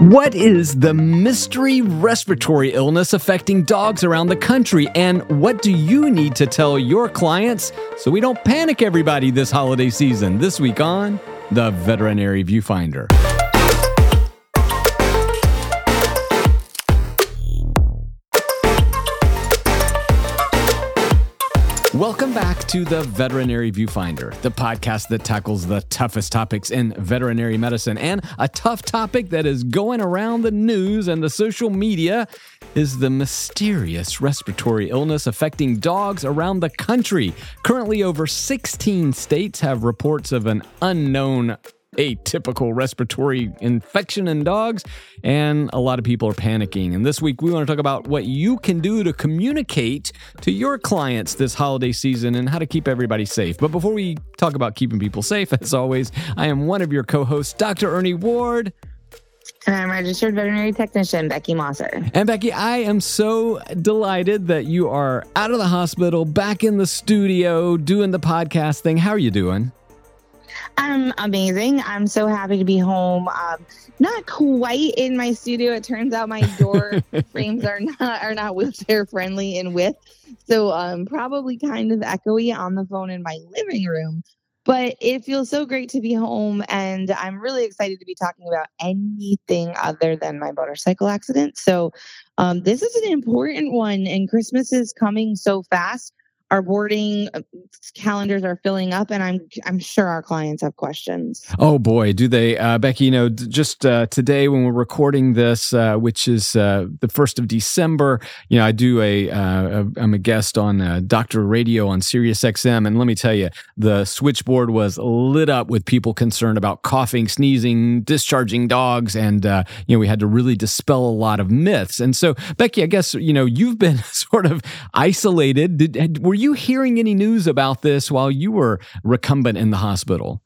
What is the mystery respiratory illness affecting dogs around the country? And what do you need to tell your clients so we don't panic everybody this holiday season? This week on The Veterinary Viewfinder. Welcome back to the Veterinary Viewfinder, the podcast that tackles the toughest topics in veterinary medicine. And a tough topic that is going around the news and the social media is the mysterious respiratory illness affecting dogs around the country. Currently, over 16 states have reports of an unknown atypical respiratory infection in dogs, and a lot of people are panicking. And this week, we want to talk about what you can do to communicate to your clients this holiday season and how to keep everybody safe. But before we talk about keeping people safe, as always, I am one of your co hosts, Dr. Ernie Ward. And I'm registered veterinary technician Beckie Mossor. And Beckie, I am so delighted that you are out of the hospital, back in the studio, doing the podcast thing. How are you doing? I'm amazing. I'm so happy to be home. Um, not quite in my studio. It turns out my door frames are not are not wheelchair friendly in width, so um, probably kind of echoey on the phone in my living room. But it feels so great to be home, and I'm really excited to be talking about anything other than my motorcycle accident. So, um, this is an important one, and Christmas is coming so fast our boarding uh, calendars are filling up and i'm i'm sure our clients have questions. Oh boy. Do they uh, Beckie you know just uh, today when we're recording this uh, which is uh, the first of december you know i do a uh, i'm a guest on dr radio on sirius xm and let me tell you the switchboard was lit up with people concerned about coughing sneezing discharging dogs and you know we had to really dispel a lot of myths. And so Beckie i guess you know you've been sort of isolated. Did, were you hearing any news about this while you were recumbent in the hospital?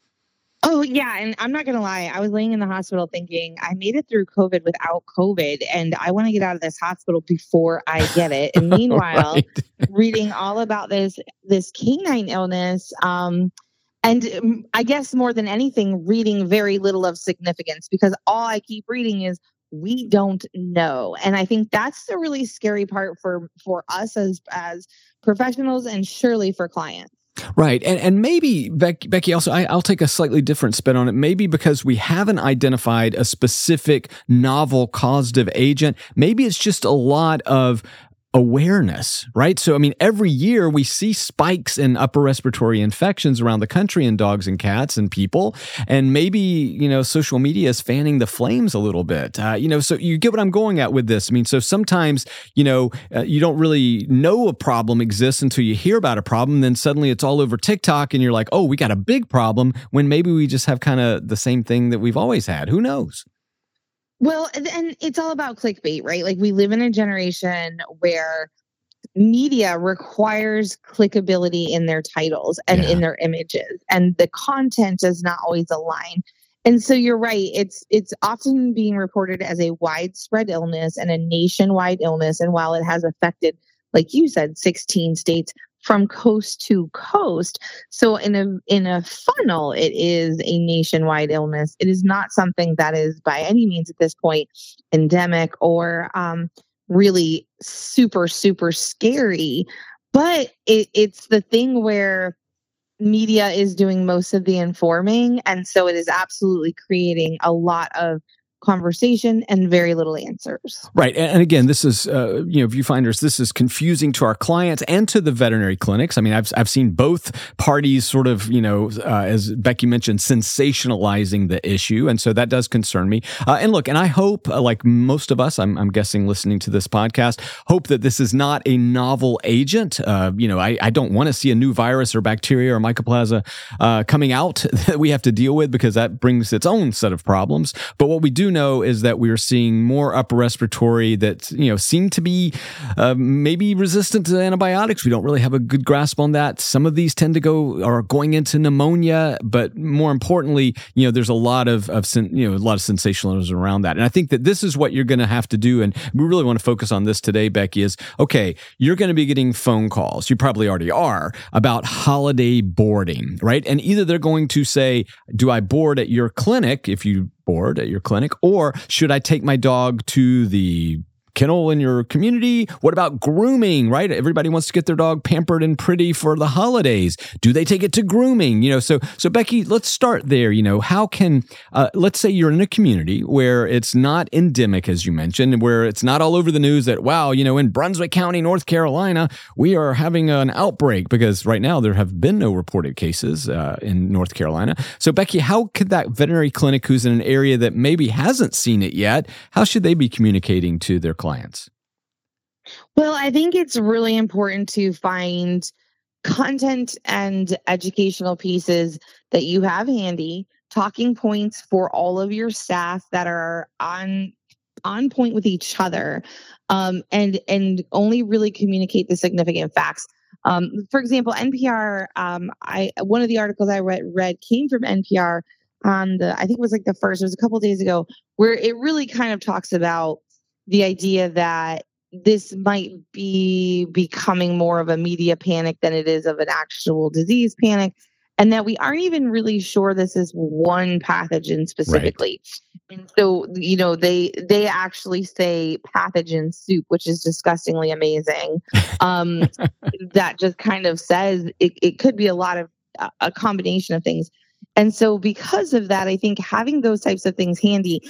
Oh, yeah. And I'm not going to lie. I was laying in the hospital thinking, I made it through COVID without COVID, and I want to get out of this hospital before I get it. And meanwhile, reading all about this, this canine illness, um, and um, I guess more than anything, reading very little of significance because all I keep reading is we don't know and i think that's the really scary part for for us as as professionals and surely for clients Right. And and maybe Beckie also I, will take a slightly different spin on it. Maybe because we haven't identified a specific novel causative agent, maybe it's just a lot of awareness, right? So, I mean, every year we see spikes in upper respiratory infections around the country in dogs and cats and people. And maybe, you know, social media is fanning the flames a little bit. Uh, you know, so you get what I'm going at with this. I mean, so sometimes, you know, uh, you don't really know a problem exists until you hear about a problem. Then suddenly it's all over TikTok and you're like, oh, we got a big problem when maybe we just have kind of the same thing that we've always had. Who knows? Well, and it's all about clickbait, right? Like we live in a generation where media requires clickability in their titles and yeah. in their images and the content does not always align. And so you're right, it's it's often being reported as a widespread illness and a nationwide illness and while it has affected like you said 16 states from coast to coast. So in a in a funnel, it is a nationwide illness. It is not something that is by any means at this point endemic or um, really super super scary. But it, it's the thing where media is doing most of the informing, and so it is absolutely creating a lot of conversation and very little answers. Right. And again, this is, uh, you know, viewfinders, this is confusing to our clients and to the veterinary clinics. I mean, I've, I've seen both parties sort of, you know, uh, as Beckie mentioned, sensationalizing the issue. And so that does concern me. Uh, and look, and I hope, uh, like most of us, I'm, I'm, guessing listening to this podcast, hope that this is not a novel agent. Uh, you know, I, I don't want to see a new virus or bacteria or mycoplasma uh, coming out that we have to deal with because that brings its own set of problems. But what we do know is that we are seeing more upper respiratory that you know seem to be uh, maybe resistant to antibiotics. We don't really have a good grasp on that. Some of these tend to go are going into pneumonia, but more importantly, you know, there's a lot of, of you know a lot of sensationalism around that. And I think that this is what you're going to have to do. And we really want to focus on this today, Beckie. Is okay. You're going to be getting phone calls. You probably already are about holiday boarding, right? And either they're going to say, "Do I board at your clinic if you board at your clinic? Or should I take my dog to the kennel in your community? What about grooming, right? Everybody wants to get their dog pampered and pretty for the holidays. Do they take it to grooming? You know, so so Beckie, let's start there. You know, how can uh, let's say you're in a community where it's not endemic, as you mentioned, where it's not all over the news that wow, you know, in Brunswick County, North Carolina, we are having an outbreak because right now there have been no reported cases uh, in North Carolina. So Beckie, how could that veterinary clinic who's in an area that maybe hasn't seen it yet, how should they be communicating to their clients? Well, I think it's really important to find content and educational pieces that you have handy, talking points for all of your staff that are on on point with each other um, and and only really communicate the significant facts um, for example npr um, i one of the articles i read, read came from npr on the i think it was like the first it was a couple days ago where it really kind of talks about the idea that this might be becoming more of a media panic than it is of an actual disease panic and that we aren't even really sure this is one pathogen specifically. Right. and so you know they they actually say pathogen soup which is disgustingly amazing. Um that just kind of says it, it could be a lot of a combination of things. And so because of that i think having those types of things handy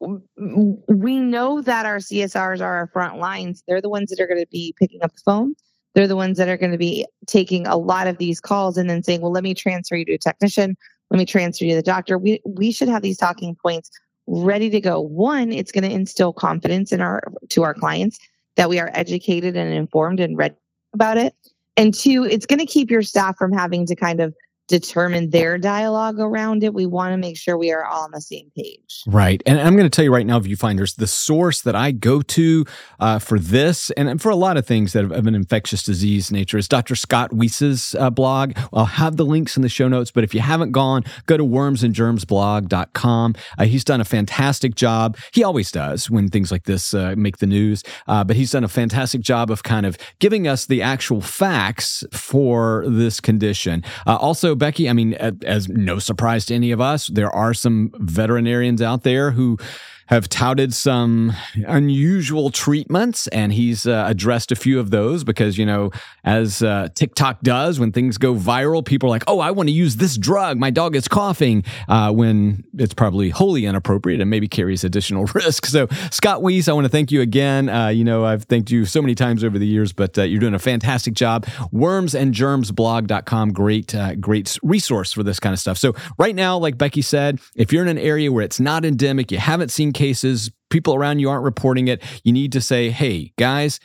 we know that our CSRs are our front lines. They're the ones that are going to be picking up the phone. They're the ones that are going to be taking a lot of these calls and then saying, "Well, let me transfer you to a technician. Let me transfer you to the doctor." We we should have these talking points ready to go. One, it's going to instill confidence in our to our clients that we are educated and informed and read about it. And two, it's going to keep your staff from having to kind of determine their dialogue around it. We want to make sure we are all on the same page. Right. And I'm going to tell you right now, viewfinders, the source that I go to uh, for this and for a lot of things that have an infectious disease nature is Dr. Scott Weese's uh, blog. I'll have the links in the show notes, but if you haven't gone, go to wormsandgermsblog.com. Uh, he's done a fantastic job. He always does when things like this uh, make the news, uh, but he's done a fantastic job of kind of giving us the actual facts for this condition. Uh, also, Beckie, I mean, as no surprise to any of us, there are some veterinarians out there who have touted some unusual treatments, and he's uh, addressed a few of those because, you know, as uh, TikTok does, when things go viral, people are like, oh, I want to use this drug. My dog is coughing, uh, when it's probably wholly inappropriate and maybe carries additional risk. So, Scott Weese, I want to thank you again. Uh, you know, I've thanked you so many times over the years, but uh, you're doing a fantastic job. Wormsandgermsblog.com, great, uh, great resource for this kind of stuff. So, right now, like Beckie said, if you're in an area where it's not endemic, you haven't seen cases, people around you aren't reporting it, you need to say, hey, guys,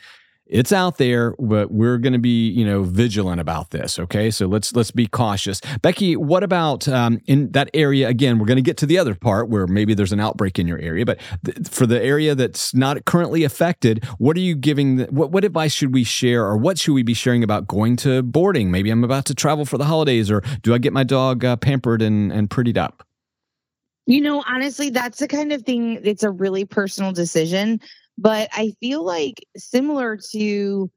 it's out there but we're going to be you know vigilant about this okay? So let's let's be cautious. Beckie what about um, in that area again we're going to get to the other part where maybe there's an outbreak in your area but th- for the area that's not currently affected what are you giving the, what, what advice should we share or what should we be sharing about going to boarding? Maybe i'm about to travel for the holidays or do i get my dog uh, pampered and, and prettied up you know, honestly, that's the kind of thing, it's a really personal decision. But I feel like similar to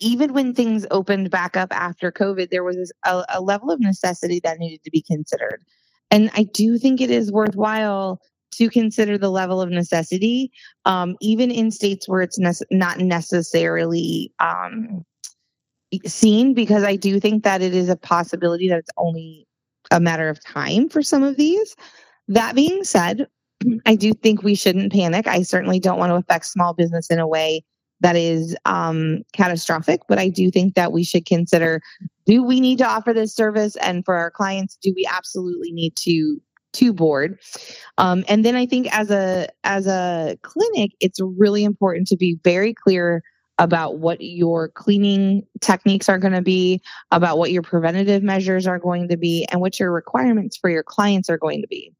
even when things opened back up after COVID, there was a, a level of necessity that needed to be considered. And I do think it is worthwhile to consider the level of necessity, um, even in states where it's not necessarily um, seen, because I do think that it is a possibility that it's only a matter of time for some of these. That being said, I do think we shouldn't panic. I certainly don't want to affect small business in a way that is um, catastrophic, but I do think that we should consider do we need to offer this service? And for our clients, do we absolutely need to? to board um, and then i think as a as a clinic it's really important to be very clear about what your cleaning techniques are going to be, about what your preventative measures are going to be, and what your requirements for your clients are going to be.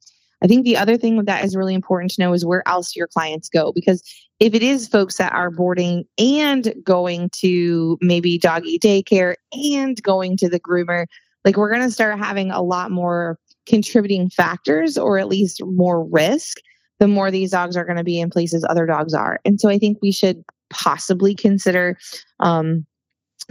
I think the other thing that is really important to know is where else your clients go. Because if it is folks that are boarding and going to maybe doggy daycare and going to the groomer, like we're going to start having a lot more contributing factors or at least more risk the more these dogs are going to be in places other dogs are. And so I think we should possibly consider um,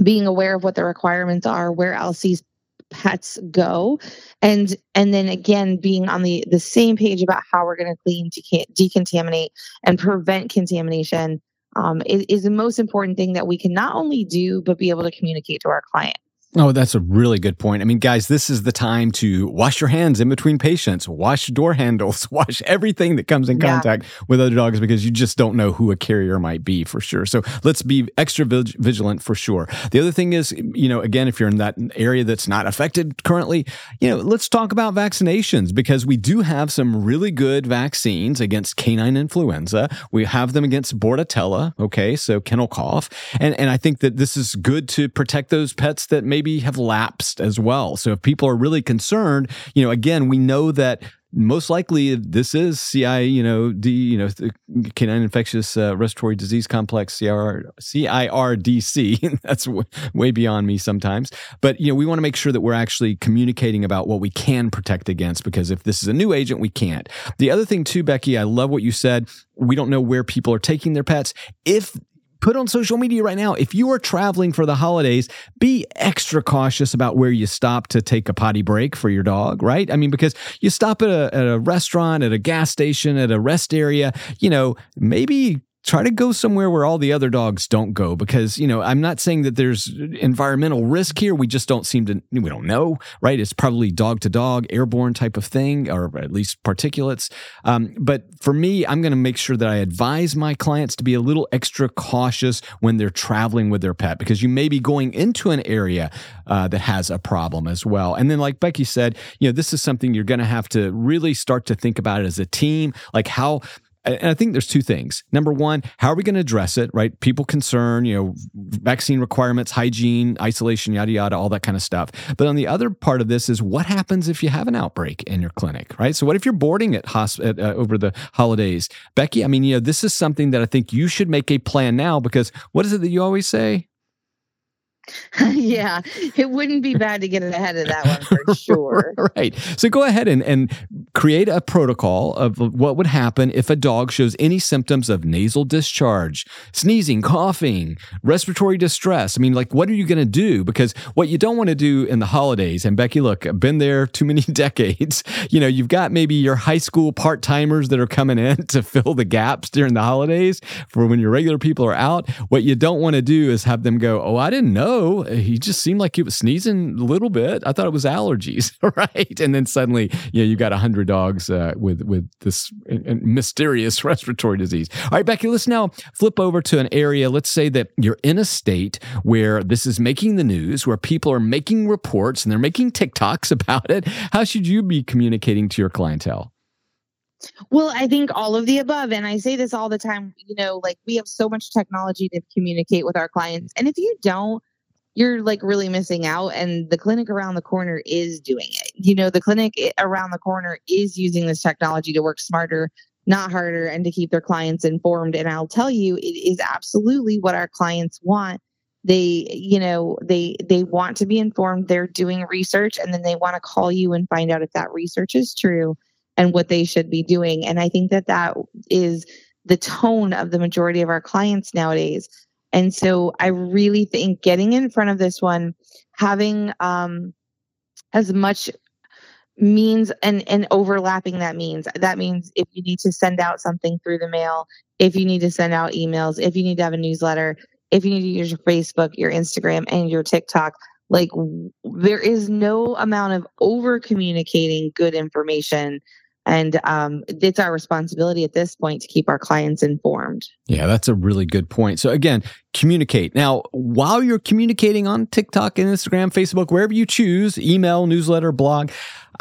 being aware of what the requirements are, where else these pets go. And and then again being on the the same page about how we're going to clean decontaminate and prevent contamination um, is, is the most important thing that we can not only do but be able to communicate to our client Oh, that's a really good point. I mean, guys, this is the time to wash your hands in between patients, wash door handles, wash everything that comes in contact with other dogs because you just don't know who a carrier might be for sure. So let's be extra vigilant for sure. The other thing is, you know, again, if you're in that area that's not affected currently, you know, let's talk about vaccinations because we do have some really good vaccines against canine influenza. We have them against Bordetella, okay, so kennel cough. And, and I think that this is good to protect those pets that may maybe have lapsed as well. So if people are really concerned, you know, again, we know that most likely this is CI, you know, D, you know, canine infectious uh, respiratory disease complex, CIR, CIRDC. That's w- way beyond me sometimes. But, you know, we want to make sure that we're actually communicating about what we can protect against because if this is a new agent, we can't. The other thing, too, Beckie, I love what you said. We don't know where people are taking their pets. If put on social media right now. If you are traveling for the holidays, be extra cautious about where you stop to take a potty break for your dog, right? I mean, because you stop at a, at a restaurant, at a gas station, at a rest area, you know, maybe try to go somewhere where all the other dogs don't go because you know i'm not saying that there's environmental risk here. We just don't seem to we don't know right? It's probably dog to dog airborne type of thing or at least particulates. Um, but for me i'm going to make sure that i advise my clients to be a little extra cautious when they're traveling with their pet because you may be going into an area uh, that has a problem as well. And then like Beckie said you know this is something you're going to have to really start to think about as a team like how and I think there's two things. Number one, how are we going to address it, right? People concern, you know, vaccine requirements, hygiene, isolation, yada, yada, all that kind of stuff. But on the other part of this is what happens if you have an outbreak in your clinic, right? So what if you're boarding at, hosp- uh, over the holidays? Beckie, I mean, you know, this is something that I think you should make a plan now because what is it that you always say? yeah, it wouldn't be bad to get ahead of that one for sure. right. So go ahead and, and create a protocol of what would happen if a dog shows any symptoms of nasal discharge, sneezing, coughing, respiratory distress. I mean, like, what are you going to do? Because what you don't want to do in the holidays, and Beckie, look, I've been there too many decades. You know, you've got maybe your high school part timers that are coming in to fill the gaps during the holidays for when your regular people are out. What you don't want to do is have them go, Oh, I didn't know Uh, he just seemed like he was sneezing a little bit. I thought it was allergies, right? And then suddenly, you know, you got a hundred dogs uh, with with this uh, uh, mysterious respiratory disease. All right, Beckie, let's now flip over to an area. Let's say that you're in a state where this is making the news, where people are making reports and they're making TikToks about it. How should you be communicating to your clientele? Well, I think all of the above. And I say this all the time, you know, like we have so much technology to communicate with our clients. And if you don't, you're like really missing out. And the clinic around the corner is doing it. You know, the clinic eh, around the corner is using this technology to work smarter, not harder, and to keep their clients informed. And I'll tell you, it is absolutely what our clients want they you know they they want to be informed they're doing research and then they want to call you and find out if that research is true and what they should be doing and i think that that is the tone of the majority of our clients nowadays and so I really think getting in front of this one, having um, as much means and and overlapping that means that means if you need to send out something through the mail if you need to send out emails if you need to have a newsletter if you need to use your facebook your instagram and your tiktok like there is no amount of over communicating good information and um, it's our responsibility at this point to keep our clients informed. Yeah, that's a really good point. So, again, communicate. Now, while you're communicating on TikTok and Instagram, Facebook, wherever you choose, email, newsletter, blog,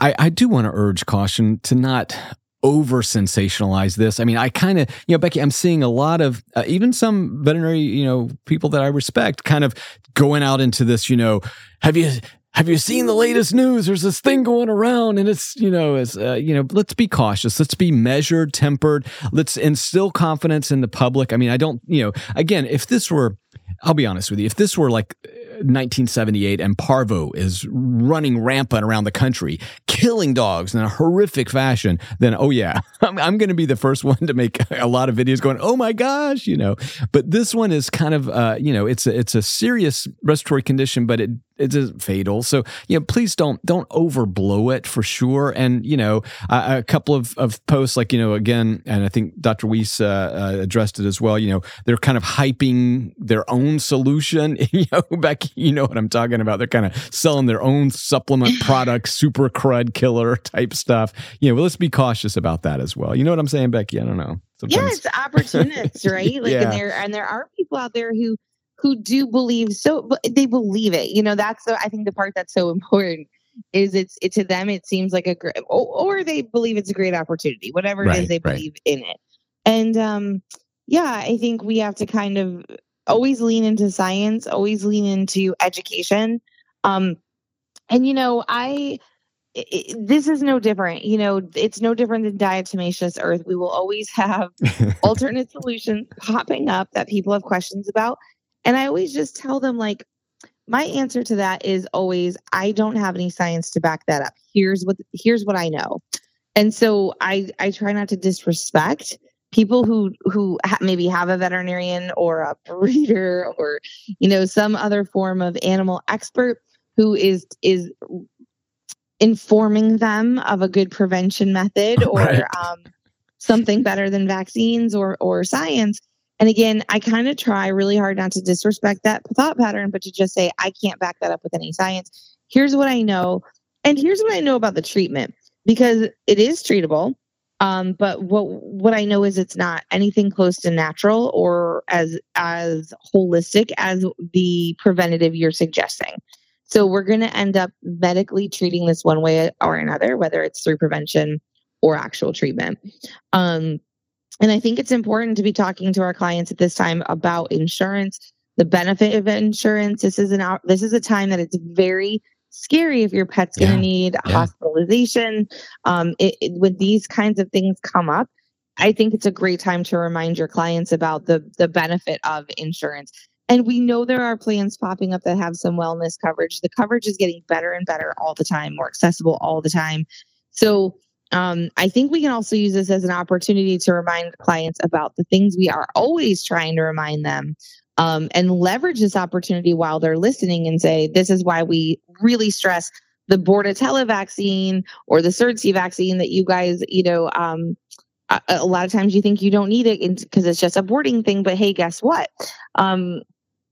I, I do want to urge caution to not over sensationalize this. I mean, I kind of, you know, Beckie, I'm seeing a lot of uh, even some veterinary, you know, people that I respect kind of going out into this, you know, have you have you seen the latest news? There's this thing going around, and it's you know, it's uh, you know, let's be cautious. Let's be measured, tempered. Let's instill confidence in the public. I mean, I don't, you know, again, if this were, I'll be honest with you, if this were like 1978 and parvo is running rampant around the country, killing dogs in a horrific fashion, then oh yeah, I'm, I'm going to be the first one to make a lot of videos going, oh my gosh, you know. But this one is kind of, uh, you know, it's a, it's a serious respiratory condition, but it it is fatal. So you know, please don't don't overblow it for sure. And you know, a, a couple of, of posts like you know again, and I think Dr. Weese uh, uh, addressed it as well. You know, they're kind of hyping their own solution. you know, Beckie, you know what I'm talking about. They're kind of selling their own supplement product, super crud killer type stuff. You know, well, let's be cautious about that as well. You know what I'm saying, Beckie? I don't know. Sometimes. Yeah, it's opportunists, right? Like, yeah. and there and there are people out there who who do believe so, but they believe it. You know, that's the I think the part that's so important is it's it to them it seems like a great or, or they believe it's a great opportunity, whatever it right, is they believe in it. And um, yeah, I think we have to kind of always lean into science, always lean into education. Um, and you know, I it, this is no different. You know, it's no different than diatomaceous earth. We will always have alternate solutions popping up that people have questions about. And I always just tell them, like, my answer to that is always, I don't have any science to back that up. Here's what here's what I know. And so I I try not to disrespect people who who ha- maybe have a veterinarian or a breeder or you know some other form of animal expert who is is informing them of a good prevention method or right. um, something better than vaccines or or science. And again, I kind of try really hard not to disrespect that thought pattern, but to just say, I can't back that up with any science. Here's what I know. And here's what I know about the treatment because it is treatable. Um, but what what I know is it's not anything close to natural or as as holistic as the preventative you're suggesting. So we're going to end up medically treating this one way or another, whether it's through prevention or actual treatment. Um, and I think it's important to be talking to our clients at this time about insurance, the benefit of insurance. This is an this is a time that it's very scary if your pet's going to need yeah. hospitalization. Um, it, it, when these kinds of things come up, I think it's a great time to remind your clients about the the benefit of insurance. And we know there are plans popping up that have some wellness coverage. The coverage is getting better and better all the time, more accessible all the time. So um, I think we can also use this as an opportunity to remind clients about the things we are always trying to remind them um, and leverage this opportunity while they're listening and say, this is why we really stress the Bordetella vaccine or the CIRDC vaccine that you guys, you know, um, a, a, lot of times you think you don't need it because it's just a boarding thing. But hey, guess what? Um,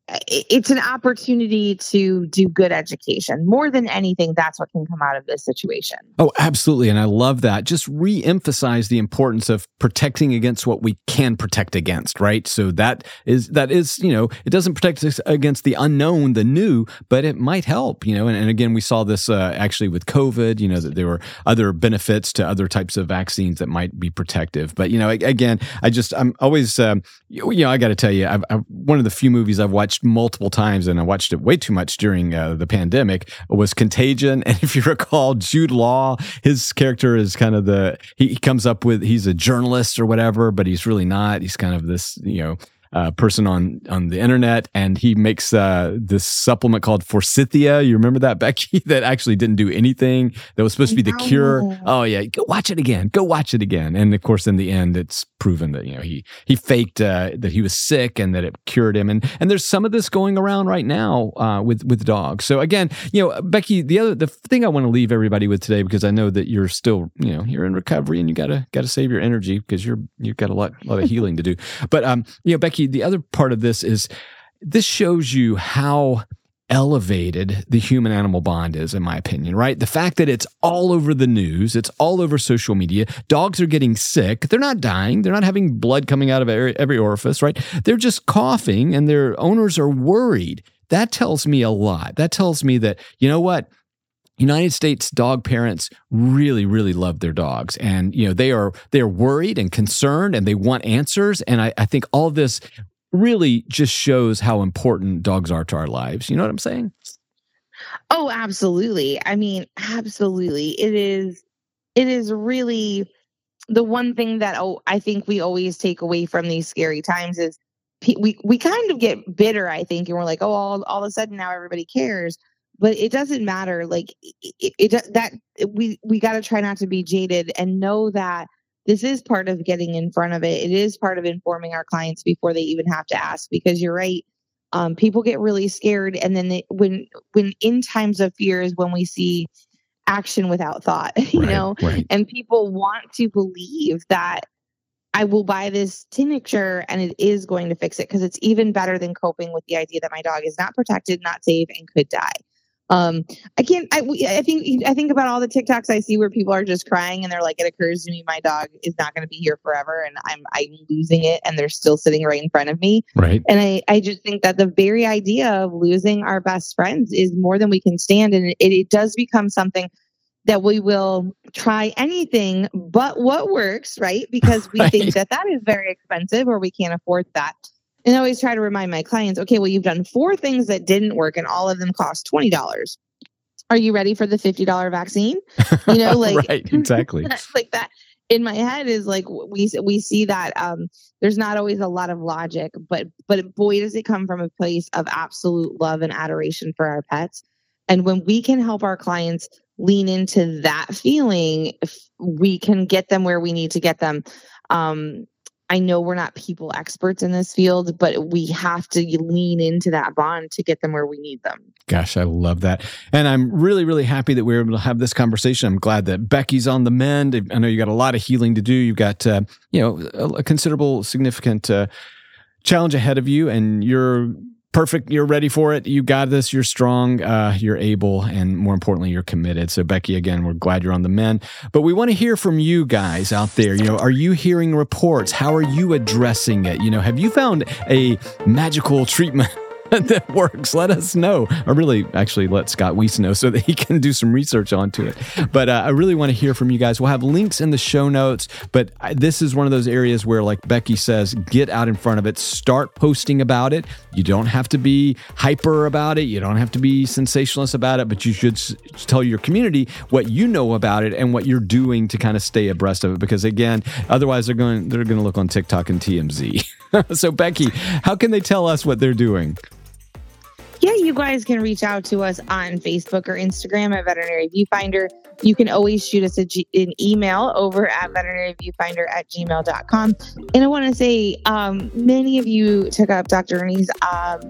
it's an opportunity to do good education. More than anything that's what can come out of this situation. Oh absolutely. And i love that. Just re-emphasize the importance of protecting against what we can protect against right? So that is that is you know it doesn't protect us against the unknown the new but it might help you know? And, and again we saw this uh, actually with covid you know that there were other benefits to other types of vaccines that might be protective. But you know again i just i'm always um, you know i got to tell you I've, I've, one of the few movies i've watched watched multiple times, and I watched it way too much during uh, the pandemic. Was Contagion, and if you recall, Jude Law, his character is kind of the he, he comes up with he's a journalist or whatever, but he's really not. He's kind of this you know uh, person on on the internet, and he makes uh, this supplement called Forsythia. You remember that, Beckie? that actually didn't do anything. That was supposed to be the cure. Oh yeah, go watch it again. Go watch it again. And of course, in the end, it's proven that you know he he faked uh, that he was sick and that it cured him. And and there's some of this going around right now uh, with with dogs. So again, you know, Beckie, the other the thing I want to leave everybody with today because I know that you're still you know you're in recovery and you gotta gotta save your energy because you're you've got a lot a lot of healing to do. But um, you know, Beckie the other part of this is this shows you how elevated the human animal bond is, in my opinion, right? The fact that it's all over the news, it's all over social media. Dogs are getting sick. They're not dying. They're not having blood coming out of every, every orifice, right? They're just coughing and their owners are worried. That tells me a lot. That tells me that, you know what? United States dog parents really, really love their dogs, and you know they are they are worried and concerned, and they want answers. And I, I think all this really just shows how important dogs are to our lives. You know what I'm saying? Oh, absolutely. I mean, absolutely. It is. It is really the one thing that oh, I think we always take away from these scary times is we we kind of get bitter. I think, and we're like, oh, all all of a sudden now everybody cares but it doesn't matter like it, it that we we got to try not to be jaded and know that this is part of getting in front of it it is part of informing our clients before they even have to ask because you're right um, people get really scared and then they, when when in times of fear is when we see action without thought you Right, know right. and people want to believe that i will buy this tincture and it is going to fix it because it's even better than coping with the idea that my dog is not protected not safe and could die um i can't i, I think i think about all the tiktoks i see where people are just crying and they're like it occurs to me my dog is not going to be here forever and i'm i'm losing it and they're still sitting right in front of me Right. and I, I just think that the very idea of losing our best friends is more than we can stand. And it, it does become something that we will try anything but what works, right? Because we Right. think that that is very expensive or we can't afford that. And I always try to remind my clients, okay, well, you've done four things that didn't work and all of them cost $20. Are you ready for the $50 vaccine? You know, like, right. Exactly. like that in my head is like we we see that um there's not always a lot of logic but but boy does it come from a place of absolute love and adoration for our pets and when we can help our clients lean into that feeling if we can get them where we need to get them um I know we're not people experts in this field, but we have to lean into that bond to get them where we need them. Gosh, I love that. And I'm really, really happy that we were able to have this conversation. I'm glad that Beckie's on the mend. I know you got a lot of healing to do. You've got, uh, you know, a, a considerable, significant uh, challenge ahead of you, and you're perfect. You're ready for it. You got this. You're strong. Uh, you're able, and more importantly, you're committed. So, Beckie, again, we're glad you're on the men. But we want to hear from you guys out there. You know, are you hearing reports? How are you addressing it? You know, have you found a magical treatment? that works, let us know. Or really, actually, let Scott Weese know so that he can do some research onto it. But uh, I really want to hear from you guys. We'll have links in the show notes. But I, this is one of those areas where, like Beckie says, get out in front of it, start posting about it. You don't have to be hyper about it, you don't have to be sensationalist about it, but you should s- tell your community what you know about it and what you're doing to kind of stay abreast of it. Because again, otherwise they're going they're going to look on TikTok and TMZ. so Beckie, how can they tell us what they're doing? Yeah, you guys can reach out to us on Facebook or Instagram at Veterinary Viewfinder. You can always shoot us an email over at veterinaryviewfinder at gmail.com. And I want to say, um, many of you took up Dr. Ernie's um,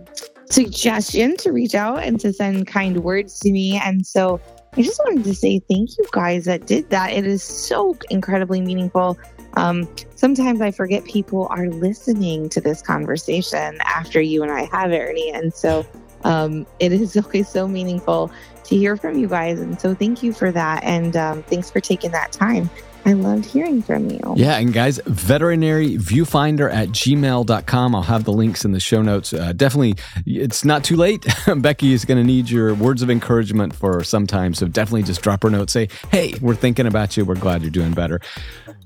suggestion to reach out and to send kind words to me. And so I just wanted to say thank you guys that did that. It is so incredibly meaningful. Um, sometimes I forget people are listening to this conversation after you and I have Ernie. And so um, it is always so meaningful to hear from you guys. And so thank you for that. And um, thanks for taking that time. I loved hearing from you. Yeah, and guys, veterinary viewfinder at gmail.com. I'll have the links in the show notes. Uh, definitely, it's not too late. Beckie is going to need your words of encouragement for some time. So definitely just drop her a note. Say, hey, we're thinking about you. We're glad you're doing better.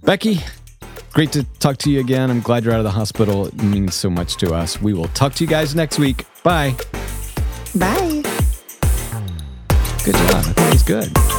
Beckie, great to talk to you again. I'm glad you're out of the hospital. It means so much to us. We will talk to you guys next week. Bye. Bye. Good job. I think was good.